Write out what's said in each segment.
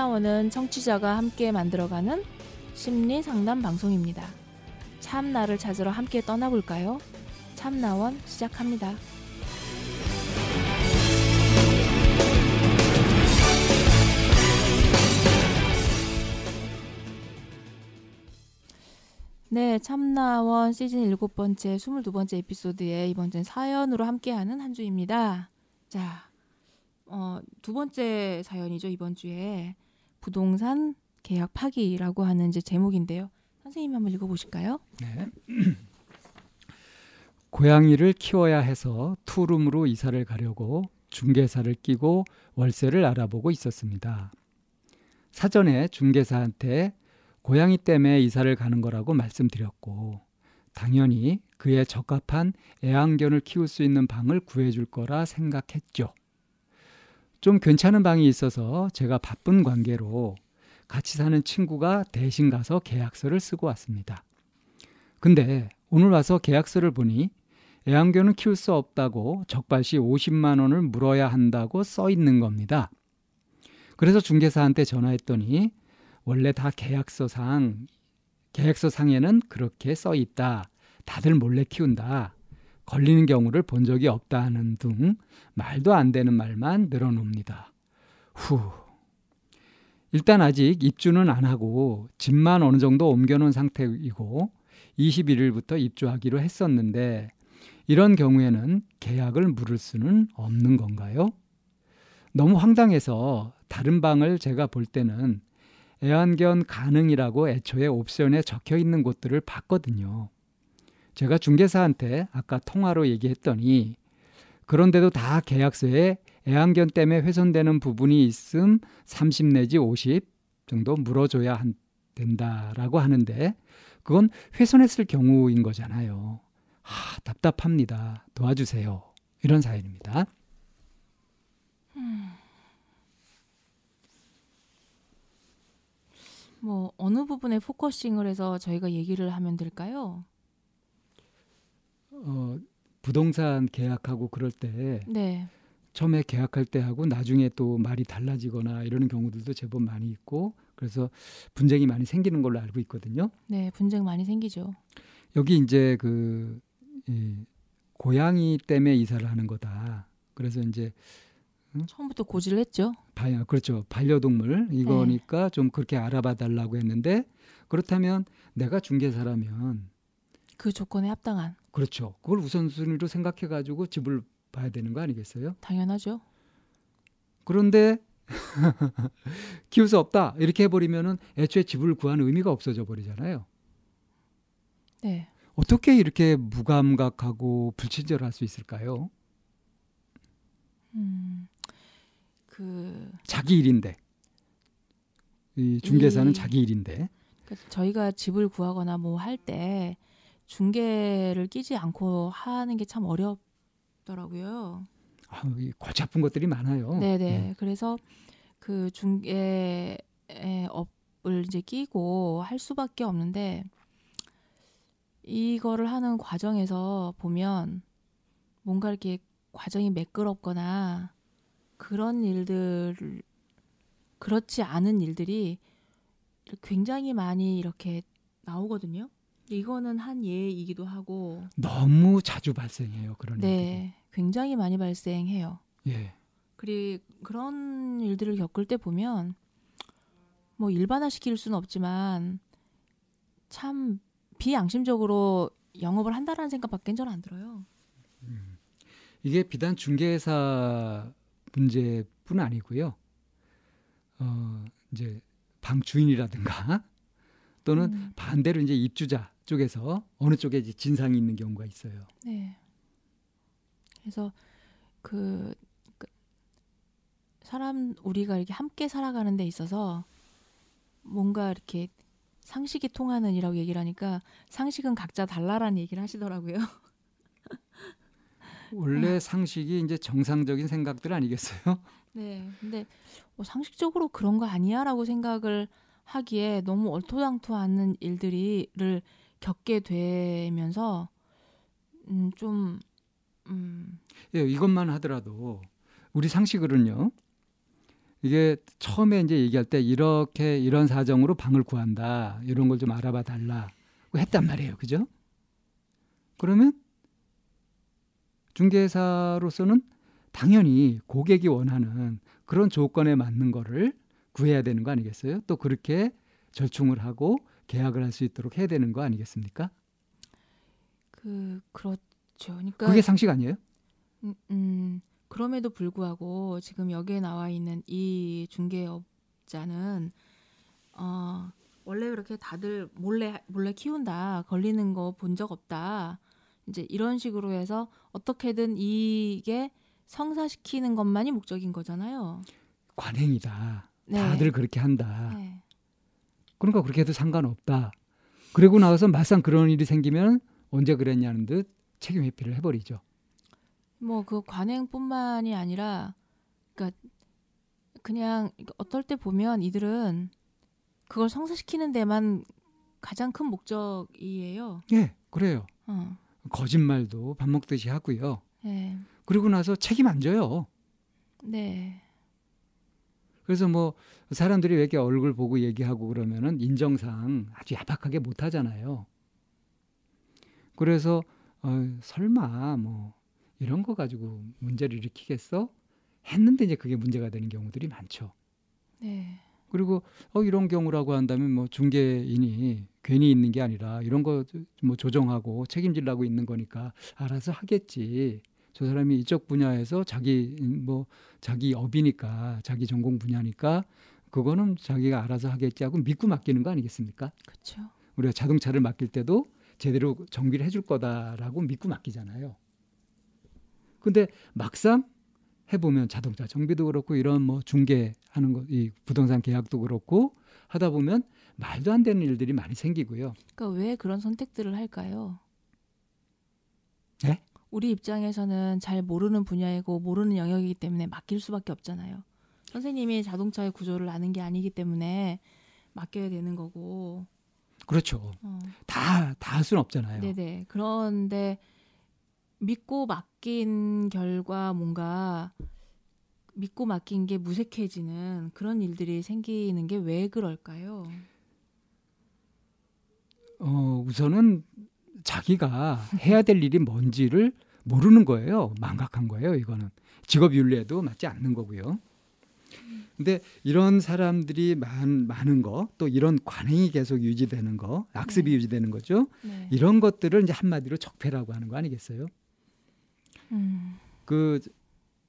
참나원은 청취자가 함께 만들어가는 심리 상담 방송입니다. 참나를 찾으러 함께 떠나볼까요? 참나원 시작합니다. 네, 참나원 시즌 일곱 번째, 스물두 번째 에피소드에 이번 주는 사연으로 함께하는 한 주입니다. 자, 어, 두 번째 사연이죠 이번 주에 부동산 계약 파기라고 하는 이제 제목인데요. 선생님 한번 읽어보실까요? 네. 고양이를 키워야 해서 투룸으로 이사를 가려고 중개사를 끼고 월세를 알아보고 있었습니다. 사전에 중개사한테 고양이 때문에 이사를 가는 거라고 말씀드렸고 당연히 그에 적합한 애완견을 키울 수 있는 방을 구해줄 거라 생각했죠. 좀 괜찮은 방이 있어서 제가 바쁜 관계로 같이 사는 친구가 대신 가서 계약서를 쓰고 왔습니다. 근데 오늘 와서 계약서를 보니 애완견은 키울 수 없다고 적발시 50만 원을 물어야 한다고 써 있는 겁니다. 그래서 중개사한테 전화했더니 원래 다 계약서상 계약서상에는 그렇게 써 있다. 다들 몰래 키운다. 걸리는 경우를 본 적이 없다는 등 말도 안 되는 말만 늘어놉니다. 후. 일단 아직 입주는 안 하고 집만 어느 정도 옮겨놓은 상태이고 21일부터 입주하기로 했었는데 이런 경우에는 계약을 물을 수는 없는 건가요? 너무 황당해서 다른 방을 제가 볼 때는 애완견 가능이라고 애초에 옵션에 적혀 있는 곳들을 봤거든요. 제가 중개사한테 아까 통화로 얘기했더니 그런데도 다 계약서에 애완견 때문에 훼손되는 부분이 있음 30 내지 50 정도 물어줘야 한, 된다라고 하는데 그건 훼손했을 경우인 거잖아요. 아, 답답합니다. 도와주세요. 이런 사연입니다. 음. 뭐 어느 부분에 focusing을 해서 저희가 얘기를 하면 될까요? 어, 부동산 계약하고 그럴 때 네. 처음에 계약할 때 하고 나중에 또 말이 달라지거나 이러는 경우들도 제법 많이 있고 그래서 분쟁이 많이 생기는 걸로 알고 있거든요. 네, 분쟁 많이 생기죠. 여기 이제 그 이, 고양이 때문에 이사를 하는 거다. 그래서 이제 응? 처음부터 고지를 했죠. 바, 그렇죠. 반려동물 이거니까 네. 좀 그렇게 알아봐 달라고 했는데 그렇다면 내가 중개사라면 그 조건에 합당한 그렇죠. 그걸 우선순위로 생각해 가지고 집을 봐야 되는 거 아니겠어요? 당연하죠. 그런데 키울 수 없다 이렇게 해버리면은 애초에 집을 구하는 의미가 없어져 버리잖아요. 네. 어떻게 이렇게 무감각하고 불친절할 수 있을까요? 음, 그 자기 일인데 이 중개사는 이, 자기 일인데. 그러니까 저희가 집을 구하거나 뭐 할 때 중개를 끼지 않고 하는 게 참 어렵더라고요. 아, 골치 아픈 것들이 많아요. 네네. 네. 그래서 그 중개 업을 이제 끼고 할 수밖에 없는데 이거를 하는 과정에서 보면 뭔가 이렇게 과정이 매끄럽거나 그런 일들 그렇지 않은 일들이 굉장히 많이 이렇게 나오거든요. 이거는 한 예이기도 하고 너무 자주 발생해요 그런 네, 일들이. 굉장히 많이 발생해요. 예. 그리고 그런 일들을 겪을 때 보면 뭐 일반화시킬 수는 없지만 참 비양심적으로 영업을 한다라는 생각밖에 저는 안 들어요. 음. 이게 비단 중개사 문제뿐 아니고요. 어 이제 방 주인이라든가 또는 음. 반대로 이제 입주자 쪽에서 어느 쪽에 이제 진상이 있는 경우가 있어요. 네. 그래서 그, 그 사람 우리가 이렇게 함께 살아가는 데 있어서 뭔가 이렇게 상식이 통하는 이라고 얘기를 하니까 상식은 각자 달라라는 얘기를 하시더라고요. 원래 상식이 이제 정상적인 생각들 아니겠어요? 네. 근데 뭐 상식적으로 그런 거 아니야라고 생각을 하기에 너무 얼토당토 않는 일들이를 겪게 되면서 음, 좀 음. 예, 이것만 하더라도 우리 상식으로는요. 이게 처음에 이제 얘기할 때 이렇게 이런 사정으로 방을 구한다 이런 걸 좀 알아봐 달라고 했단 말이에요, 그죠? 그러면 중개사로서는 당연히 고객이 원하는 그런 조건에 맞는 거를 구해야 되는 거 아니겠어요? 또 그렇게 절충을 하고 계약을 할 수 있도록 해야 되는 거 아니겠습니까? 그 그렇죠. 그러니까 그게 상식 아니에요? 음, 음, 그럼에도 불구하고 지금 여기에 나와 있는 이 중개업자는 어, 원래 그렇게 다들 몰래 몰래 키운다 걸리는 거 본 적 없다 이제 이런 식으로 해서 어떻게든 이게 성사시키는 것만이 목적인 거잖아요. 관행이다. 네. 다들 그렇게 한다. 네. 그러니까 그렇게 해도 상관없다. 그리고 나서 막상 그런 일이 생기면 언제 그랬냐는 듯 책임 회피를 해버리죠. 뭐 그 관행뿐만이 아니라 그러니까 그냥 어떨 때 보면 이들은 그걸 성사시키는 데만 가장 큰 목적이에요. 예, 그래요. 어. 거짓말도 밥 먹듯이 하고요. 네. 그리고 나서 책임 안 져요. 네. 그래서 뭐 사람들이 왜 이렇게 얼굴 보고 얘기하고 그러면은 인정상 아주 야박하게 못 하잖아요. 그래서 어, 설마 뭐 이런 거 가지고 문제를 일으키겠어? 했는데 이제 그게 문제가 되는 경우들이 많죠. 네. 그리고 어 이런 경우라고 한다면 뭐 중개인이 괜히 있는 게 아니라 이런 거 뭐 조정하고 책임지려고 있는 거니까 알아서 하겠지. 저 사람이 이쪽 분야에서 자기 뭐 자기 업이니까 자기 전공 분야니까 그거는 자기가 알아서 하겠지 하고 믿고 맡기는 거 아니겠습니까? 그렇죠. 우리가 자동차를 맡길 때도 제대로 정비를 해줄 거다라고 믿고 맡기잖아요. 근데 막상 해보면 자동차 정비도 그렇고 이런 뭐 중개하는 거, 이 부동산 계약도 그렇고 하다 보면 말도 안 되는 일들이 많이 생기고요. 그러니까 왜 그런 선택들을 할까요? 네? 우리 입장에서는 잘 모르는 분야이고 모르는 영역이기 때문에 맡길 수밖에 없잖아요. 선생님이 자동차의 구조를 아는 게 아니기 때문에 맡겨야 되는 거고. 그렇죠. 어. 다, 다 할 수는 없잖아요. 네네. 그런데 믿고 맡긴 결과 뭔가 믿고 맡긴 게 무색해지는 그런 일들이 생기는 게 왜 그럴까요? 어, 우선은 자기가 해야 될 일이 뭔지를 모르는 거예요. 망각한 거예요, 이거는. 직업 윤리에도 맞지 않는 거고요. 근데 이런 사람들이 많, 많은 거, 또 이런 관행이 계속 유지되는 거, 악습이 네. 유지되는 거죠. 네. 이런 것들을 이제 한마디로 적폐라고 하는 거 아니겠어요? 음, 그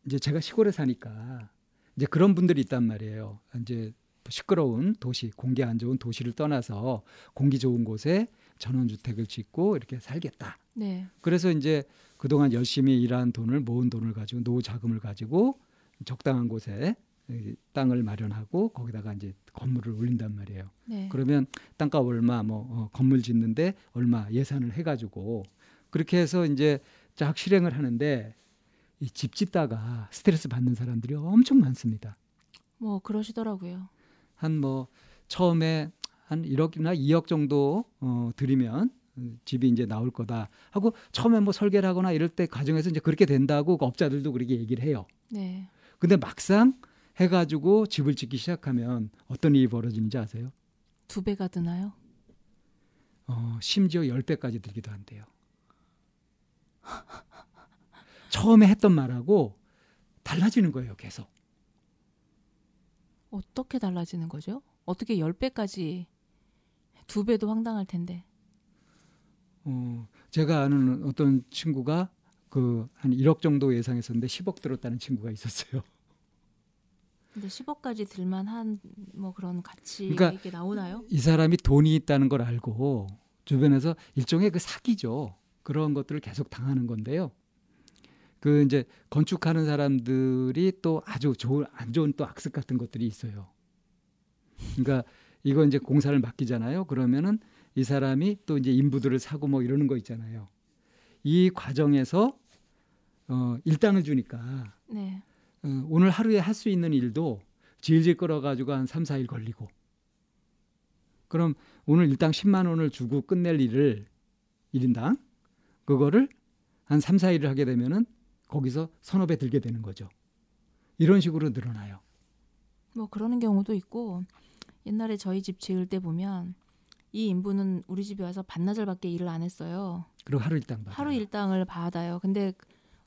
이제 제가 시골에 사니까 이제 그런 분들이 있단 말이에요. 이제 시끄러운 도시, 공기 안 좋은 도시를 떠나서 공기 좋은 곳에 전원주택을 짓고 이렇게 살겠다. 네. 그래서 이제 그동안 열심히 일한 돈을 모은 돈을 가지고 노후 자금을 가지고 적당한 곳에 이 땅을 마련하고 거기다가 이제 건물을 올린단 말이에요. 네. 그러면 땅값 얼마 뭐 어, 건물 짓는데 얼마 예산을 해 가지고 그렇게 해서 이제 쫙 실행을 하는데 이 집 짓다가 스트레스 받는 사람들이 엄청 많습니다. 뭐 그러시더라고요. 한 뭐 처음에 한 1억이나 2억 정도 어, 음, 집이 이제 나올 거다 하고 처음에 뭐 설계를 하거나 이럴 때 과정에서 이제 그렇게 된다고 그 업자들도 그렇게 얘기를 해요. 네. 근데 막상 해가지고 집을 짓기 시작하면 어떤 일이 벌어지는지 아세요? 두 배가 드나요? 어, 심지어 10배까지 들기도 한대요. 처음에 했던 말하고 달라지는 거예요, 계속. 어떻게 달라지는 거죠? 어떻게 열 배까지 두 배도 황당할 텐데. 어, 제가 아는 어떤 친구가 그 한 1억 정도 예상했었는데 10억 들었다는 친구가 있었어요. 근데 10억까지 들만 한 뭐 그런 가치 그러니까 이게 나오나요? 이 사람이 돈이 있다는 걸 알고 주변에서 일종의 그 사기죠. 그런 것들을 계속 당하는 건데요. 그 이제 건축하는 사람들이 또 아주 좋은 안 좋은 또 악습 같은 것들이 있어요. 그러니까 이거 이제 공사를 맡기잖아요. 그러면은 이 사람이 또 이제 인부들을 사고 뭐 이러는 거 있잖아요. 이 과정에서 어 일당을 주니까 네. 어, 오늘 하루에 할 수 있는 일도 질질 끌어가지고 한 3, 4일 걸리고 그럼 오늘 일당 10만 원을 주고 끝낼 일을 1인당 그거를 한 3, 4일을 하게 되면은 거기서 배 들게 되는 거죠. 이런 식으로 늘어나요. 뭐 그러는 경우도 있고 옛날에 저희 집 지을 때 보면 이 인부는 우리 집에 와서 반나절밖에 일을 안 했어요. 그리고 하루 일당 받아요. 하루 일당을 받아요. 근데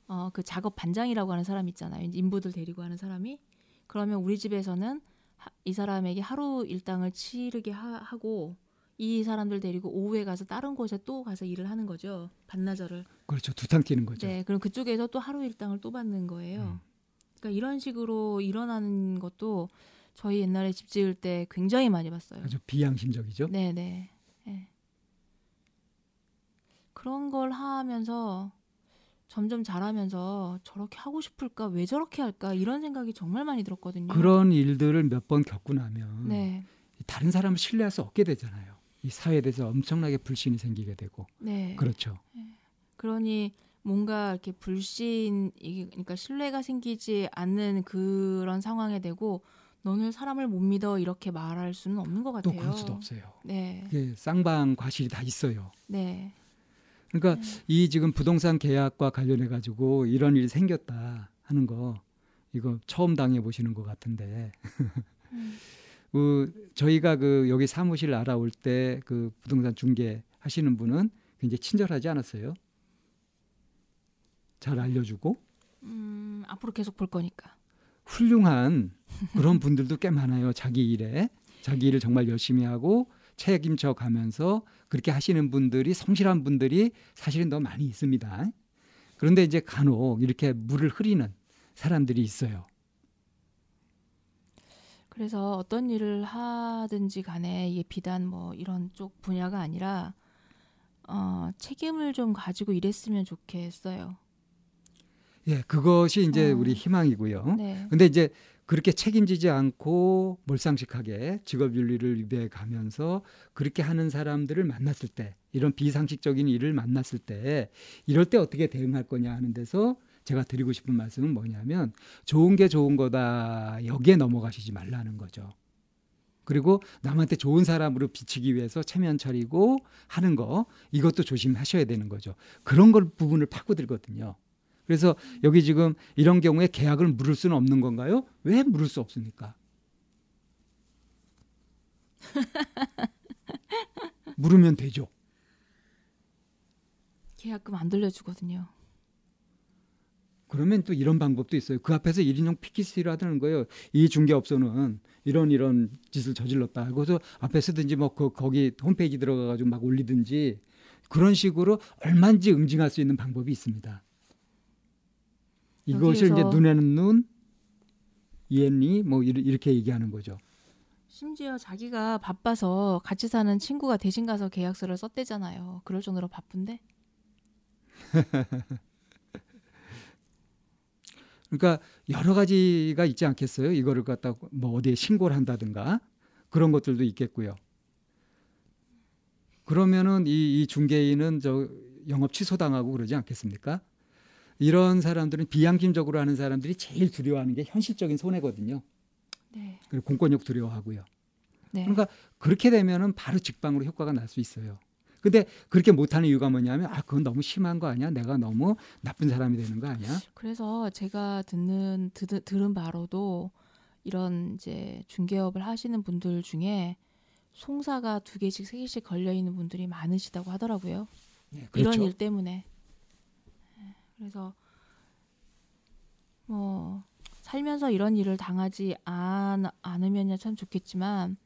어, 그 작업 반장이라고 하는 사람 있잖아요. 인부들 데리고 하는 사람이 그러면 우리 집에서는 하, 이 사람에게 하루 일당을 치르게 하, 하고 이 사람들 데리고 오후에 가서 다른 곳에 또 가서 일을 하는 거죠. 반나절을. 그렇죠. 두탕 뛰는 거죠. 네, 그럼 그쪽에서 또 하루 일당을 또 받는 거예요. 음. 그러니까 이런 식으로 일어나는 것도 저희 옛날에 집 지을 때 굉장히 많이 봤어요. 아주 비양심적이죠. 네, 네. 네. 그런 걸 하면서 점점 잘하면서 저렇게 하고 싶을까? 왜 저렇게 할까? 이런 생각이 정말 많이 들었거든요. 그런 일들을 몇 번 겪고 나면 네. 다른 사람을 신뢰할 수 없게 되잖아요. 이 사회에 대해서 엄청나게 불신이 생기게 되고 네. 그렇죠. 그러니 뭔가 이렇게 불신 그러니까 신뢰가 생기지 않는 그런 상황에 되고 너는 사람을 못 믿어 이렇게 말할 수는 없는 것또 같아요. 그럴 수도 없어요. 네. 쌍방 과실이 다 있어요. 네. 그러니까 이 지금 부동산 계약과 관련해 가지고 이런 일이 생겼다 하는 거 이거 처음 당해 보시는 것 같은데 음. 그 저희가 그 여기 사무실 알아올 때 그 부동산 중개 하시는 분은 굉장히 친절하지 않았어요. 잘 알려주고 음, 앞으로 계속 볼 거니까. 훌륭한 그런 분들도 꽤 많아요. 자기 일에 자기 일을 정말 열심히 하고 책임져 가면서 그렇게 하시는 분들이 성실한 분들이 사실은 더 많이 있습니다. 그런데 이제 간혹 이렇게 물을 흐리는 사람들이 있어요. 그래서 어떤 일을 하든지 간에 이게 비단 뭐 이런 쪽 분야가 아니라 어, 책임을 좀 가지고 일했으면 좋겠어요. 예, 그것이 이제 어. 우리 희망이고요. 네. 근데 이제 그렇게 책임지지 않고 몰상식하게 직업 윤리를 위배해 가면서 그렇게 하는 사람들을 만났을 때 이런 비상식적인 일을 만났을 때 이럴 때 어떻게 대응할 거냐 하는 데서 제가 드리고 싶은 말씀은 뭐냐면 좋은 게 좋은 거다 여기에 넘어가시지 말라는 거죠. 그리고 남한테 좋은 사람으로 비치기 위해서 체면 차리고 하는 거 이것도 조심하셔야 되는 거죠. 그런 걸 부분을 파고들거든요. 그래서 여기 지금 이런 경우에 계약을 물을 수는 없는 건가요? 왜 물을 수 없습니까? 물으면 되죠. 계약금 안 돌려주거든요. 그러면 또 이런 방법도 있어요. 그 앞에서 1인용 피켓을 하다는 거예요. 이 중개업소는 이런 이런 짓을 저질렀다. 그래서 앞에 쓰든지 뭐 그 거기 홈페이지 들어가 가지고 막 올리든지 그런 식으로 얼마인지 응징할 수 있는 방법이 있습니다. 이것을 이제 눈에는 눈, 이에는 이뭐 이렇게 얘기하는 거죠. 심지어 자기가 바빠서 같이 사는 친구가 대신 가서 계약서를 썼대잖아요. 그럴 정도로 바쁜데. 그러니까 여러 가지가 있지 않겠어요? 이거를 갖다 뭐 어디에 신고를 한다든가 그런 것들도 있겠고요. 그러면은 이, 이 중개인은 저 영업 취소당하고 그러지 않겠습니까? 이런 사람들은 비양심적으로 하는 사람들이 제일 두려워하는 게 현실적인 손해거든요. 네. 그리고 공권력 두려워하고요. 네. 그러니까 그렇게 되면은 바로 직방으로 효과가 날 수 있어요. 근데 그렇게 못하는 이유가 뭐냐면 아 그건 너무 심한 거 아니야? 내가 너무 나쁜 사람이 되는 거 아니야? 그래서 제가 듣는 드, 들은 바로도 이런 이제 중개업을 하시는 분들 중에 송사가 두 개씩 세 개씩 걸려 있는 분들이 많으시다고 하더라고요. 네, 이런 일 때문에. 예, 그래서 뭐 살면서 이런 일을 당하지 않, 않으면야 참 좋겠지만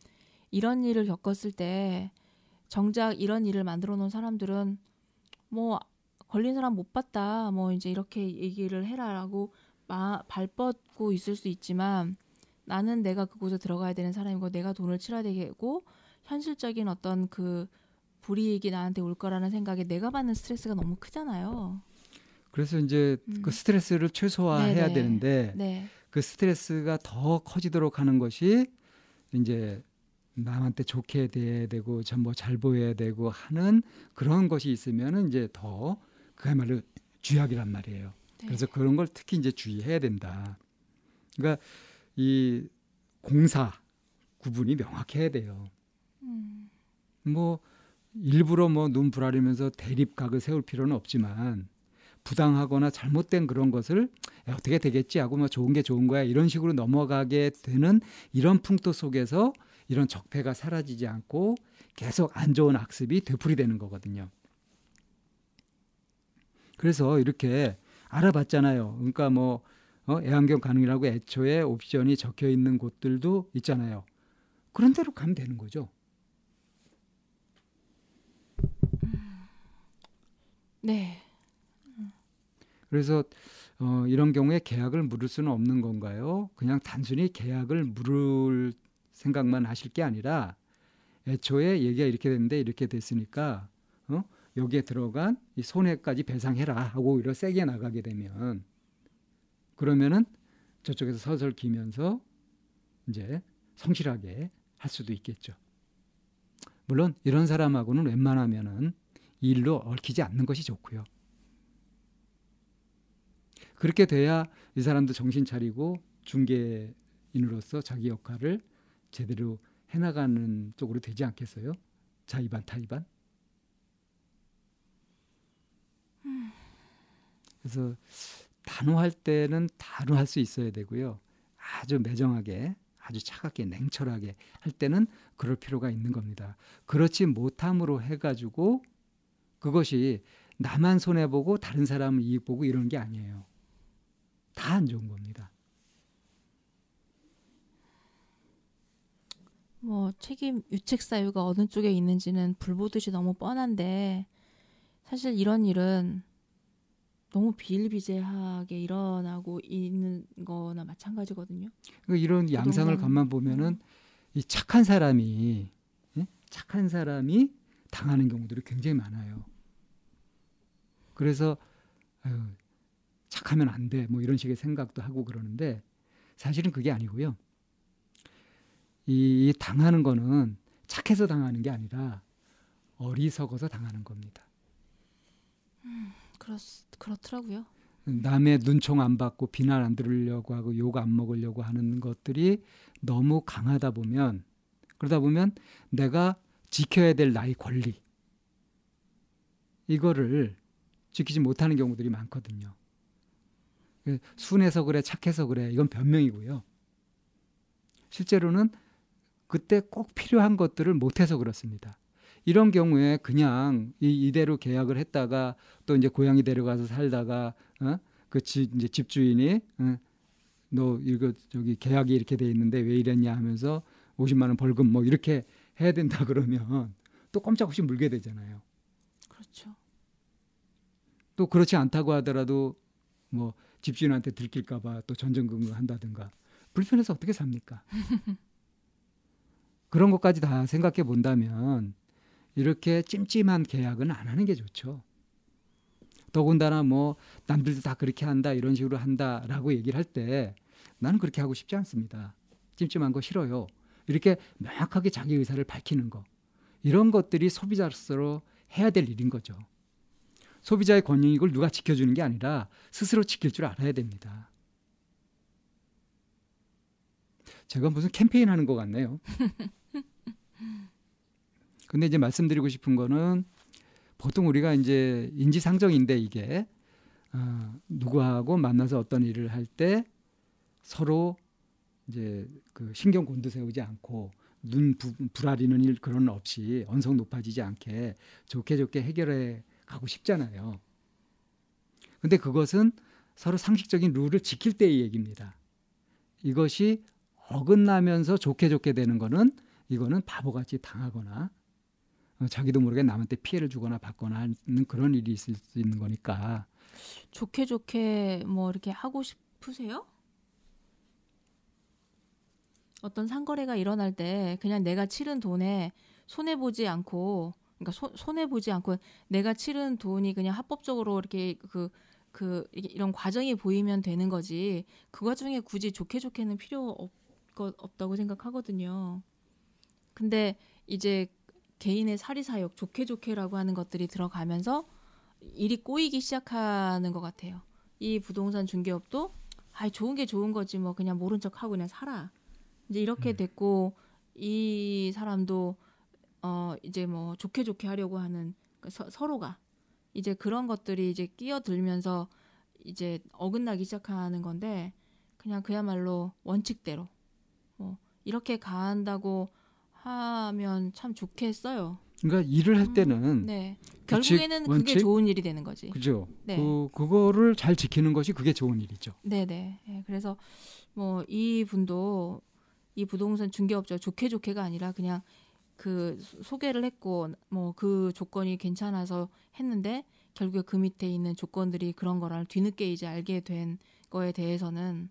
이런 일을 겪었을 때 정작 이런 일을 만들어 놓은 사람들은 뭐 걸린 사람 못 봤다 뭐 이제 이렇게 얘기를 해라라고 마, 발 뻗고 있을 수 있지만 나는 내가 그곳에 들어가야 되는 사람이고 내가 돈을 치러야 되고 현실적인 어떤 그 불이익이 나한테 올 거라는 생각에 내가 받는 스트레스가 너무 크잖아요. 그래서 이제 음. 그 스트레스를 최소화해야 네네. 되는데 네. 그 스트레스가 더 커지도록 하는 것이 이제 남한테 좋게 돼야 되고 전뭐잘 보여야 되고 하는 그런 것이 있으면은 이제 더 그야말로 쥐약이란 말이에요. 네. 그래서 그런 걸 특히 이제 주의해야 된다. 그러니까 이 공사 구분이 명확해야 돼요. 음, 뭐 일부러 뭐 눈 부라리면서 대립각을 세울 필요는 없지만 부당하거나 잘못된 그런 것을 어떻게 되겠지 하고 뭐 좋은 게 좋은 거야 이런 식으로 넘어가게 되는 이런 풍토 속에서 이런 적폐가 사라지지 않고 계속 안 좋은 악습이 되풀이되는 거거든요. 그래서 이렇게 알아봤잖아요. 그러니까 뭐 어, 애완견 가능이라고 애초에 옵션이 적혀 있는 곳들도 있잖아요. 그런 대로 가면 되는 거죠. 네. 그래서 어, 이런 경우에 계약을 물을 수는 없는 건가요? 그냥 단순히 계약을 물을 생각만 하실 게 아니라 애초에 얘기가 이렇게 됐는데 이렇게 됐으니까 어? 여기에 들어간 이 손해까지 배상해라 하고 오히려 세게 나가게 되면 그러면은 저쪽에서 서설 기면서 이제 성실하게 할 수도 있겠죠. 물론 이런 사람하고는 웬만하면은 일로 얽히지 않는 것이 좋고요. 그렇게 돼야 이 사람도 정신 차리고 중개인으로서 자기 역할을 제대로 해나가는 쪽으로 되지 않겠어요? 자의반 타의반. 그래서 단호할 때는 단호할 수 있어야 되고요. 아주 매정하게, 아주 차갑게, 냉철하게 할 때는 그럴 필요가 있는 겁니다. 그렇지 못함으로 해가지고 그것이 나만 손해 보고 다른 사람은 이익 보고 이런 게 아니에요. 다 안 좋은 겁니다. 뭐 책임 유책 사유가 어느 쪽에 있는지는 불보듯이 너무 뻔한데 사실 이런 일은 너무 비일비재하게 일어나고 있는 거나 마찬가지거든요. 그러니까 이런 양상을 가만 보면은 이 착한 사람이 예? 착한 사람이 당하는 경우들이 굉장히 많아요. 그래서 아유, 착하면 안 돼. 뭐 이런 식의 생각도 하고 그러는데 사실은 그게 아니고요. 이 당하는 거는 착해서 당하는 게 아니라 어리석어서 당하는 겁니다. 음, 그렇 그렇더라고요. 남의 눈총 안 받고 비난 안 들으려고 하고 욕 안 먹으려고 하는 것들이 너무 강하다 보면 그러다 보면 내가 지켜야 될 나의 권리 이거를 지키지 못하는 경우들이 많거든요. 그 순해서 그래 착해서 그래 이건 변명이고요. 실제로는 그때 꼭 필요한 것들을 못해서 그렇습니다. 이런 경우에 그냥 이, 이대로 계약을 했다가 또 이제 고향이 데려가서 살다가 어? 그 지, 이제 집주인이 어? 너 이거 저기 계약이 이렇게 돼 있는데 왜 이랬냐 하면서 50만 원 벌금 뭐 이렇게 해야 된다 그러면 또 꼼짝없이 물게 되잖아요. 그렇죠. 또 그렇지 않다고 하더라도 뭐 집주인한테 들킬까봐 또 전전긍긍 한다든가 불편해서 어떻게 삽니까? 그런 것까지 다 생각해 본다면 이렇게 찜찜한 계약은 안 하는 게 좋죠. 더군다나 뭐 남들도 다 그렇게 한다 이런 식으로 한다라고 얘기를 할 때 나는 그렇게 하고 싶지 않습니다. 찜찜한 거 싫어요. 이렇게 명확하게 자기 의사를 밝히는 거 이런 것들이 소비자로서 해야 될 일인 거죠. 소비자의 권익을 누가 지켜주는 게 아니라 스스로 지킬 줄 알아야 됩니다. 제가 무슨 캠페인 하는 것 같네요. 근데 이제 말씀드리고 싶은 거는 보통 우리가 이제 인지상정인데 이게 어, 누구하고 만나서 어떤 일을 할 때 서로 이제 그 신경 곤두세우지 않고 눈 부, 불아리는 일 그런 없이 언성 높아지지 않게 좋게 좋게 해결해 가고 싶잖아요. 근데 그것은 서로 상식적인 룰을 지킬 때의 얘기입니다. 이것이 어긋나면서 좋게 좋게 되는 거는 이거는 바보같이 당하거나 어, 자기도 모르게 남한테 피해를 주거나 받거나 하는 그런 일이 있을 수 있는 거니까 좋게 좋게 뭐 이렇게 하고 싶으세요? 어떤 상거래가 일어날 때 그냥 내가 치른 돈에 손해 보지 않고 그러니까 소, 손해 보지 않고 내가 치른 돈이 그냥 합법적으로 이렇게 그, 그 이런 과정이 보이면 되는 거지 그 과정에 굳이 좋게 좋게는 필요 없, 없다고 생각하거든요. 근데 이제 개인의 사리사욕 좋게 좋게라고 하는 것들이 들어가면서 일이 꼬이기 시작하는 것 같아요. 이 부동산 중개업도 아 좋은 게 좋은 거지 뭐 그냥 모른 척 하고 그냥 살아. 이제 이렇게 음. 됐고 이 사람도 어 이제 뭐 좋게 좋게 하려고 하는 그러니까 서, 로가 이제 그런 것들이 이제 끼어들면서 이제 어긋나기 시작하는 건데 그냥 그야말로 원칙대로 뭐 이렇게 간다고 하면 참 좋겠어요. 그러니까 일을 할 음, 때 네. 규칙, 결국에는 그게 원칙? 좋은 일이 되는 거지. 그죠? 네. 그 그거를 잘 지키는 것이 그게 좋은 일이죠. 네네. 예, 그래서 뭐 이 분도 이 부동산 중개업자 좋게 좋게가 아니라 그냥 그 소- 소개를 했고 뭐 그 조건이 괜찮아서 했는데 결국에 그 밑에 있는 조건들이 그런 거를 뒤늦게 이제 알게 된 거에 대해서는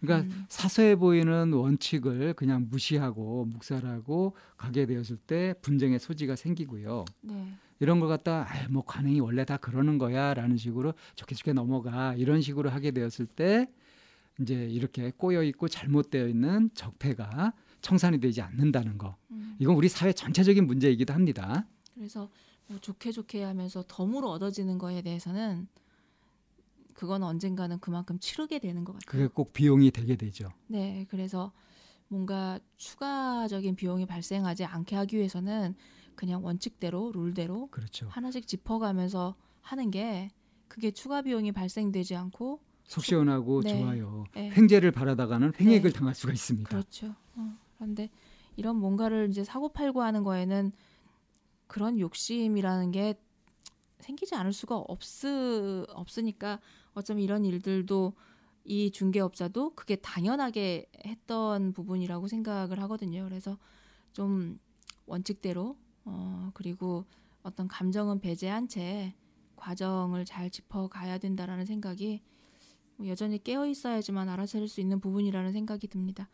그러니까 음. 사소해 보이는 원칙을 그냥 무시하고 묵살하고 가게 되었을 때 분쟁의 소지가 생기고요. 네. 이런 걸 갖다 아, 뭐 관행이 원래 다 그러는 거야라는 식으로 좋게 좋게 넘어가 이런 식으로 하게 되었을 때 이제 이렇게 꼬여 있고 잘못되어 있는 적폐가 청산이 되지 않는다는 거. 음. 이건 우리 사회 전체적인 문제이기도 합니다. 그래서 뭐 좋게 좋게 하면서 덤으로 얻어지는 거에 대해서는 그건 언젠가는 그만큼 치르게 되는 것 같아요. 그게 꼭 비용이 되게 되죠. 네, 그래서 뭔가 추가적인 비용이 발생하지 않게 하기 위해서는 그냥 원칙대로 룰대로 그렇죠. 하나씩 짚어가면서 하는 게 그게 추가 비용이 발생되지 않고 속 시원하고 네. 좋아요. 예, 횡재를 바라다가는 횡액을 네. 당할 수가 있습니다. 그렇죠. 어, 그런데 이런 뭔가를 이제 사고 팔고 하는 거에는 그런 욕심이라는 게 생기지 않을 수가 없으 없으니까 어쩌면 이런 일들도 이 중개업자도 그게 당연하게 했던 부분이라고 생각을 하거든요. 그래서 좀 원칙대로 어 그리고 어떤 감정은 배제한 채 과정을 잘 짚어 가야 된다라는 생각이 뭐 여전히 깨어 있어야지만 알아차릴 수 있는 부분이라는 생각이 듭니다.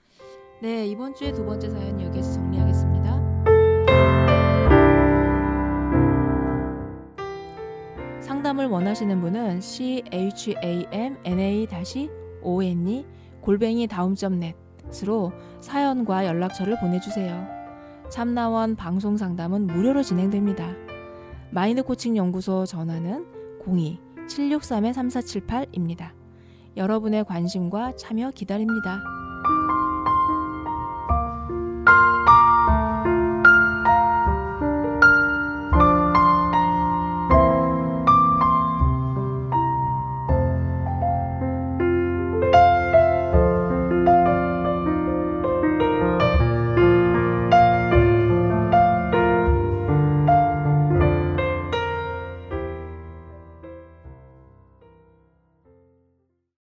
네, 이번 주에 두 번째 사연 여기에서 정리하겠습니다. 상담을 원하시는 분은 c h a m n a o n e 골뱅이 다음점 넷으로 사연과 연락처를 보내주세요. 참나원 방송 상담은 무료로 진행됩니다. 마인드 코칭 연구소 전화는 02-763-3478입니다. 여러분의 관심과 참여 기다립니다.